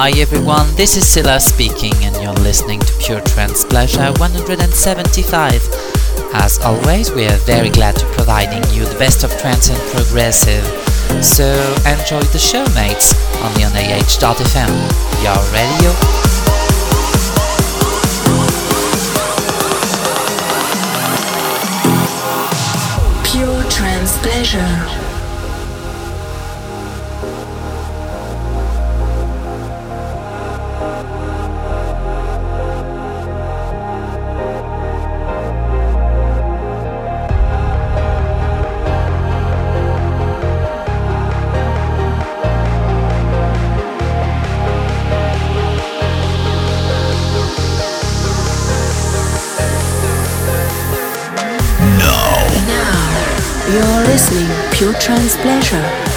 Hi everyone, this is Silla speaking, and you're listening to Pure Trance Pleasure 175. As always, we are very glad to providing you the best of trance and progressive. So enjoy the show, mates, only on AH.fm, your radio. Pleasure. Pleasure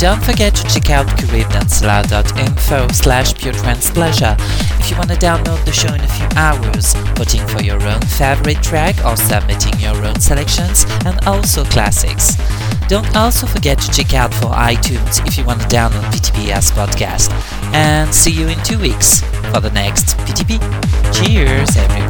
don't forget to check out caribdancela.info slash puretrancepleasure if you want to download the show in a few hours, voting for your own favorite track or submitting your own selections, and also classics. Don't also forget to check out for iTunes if you want to download PTP as podcast. And see you in two weeks for the next PTP. Cheers, everyone.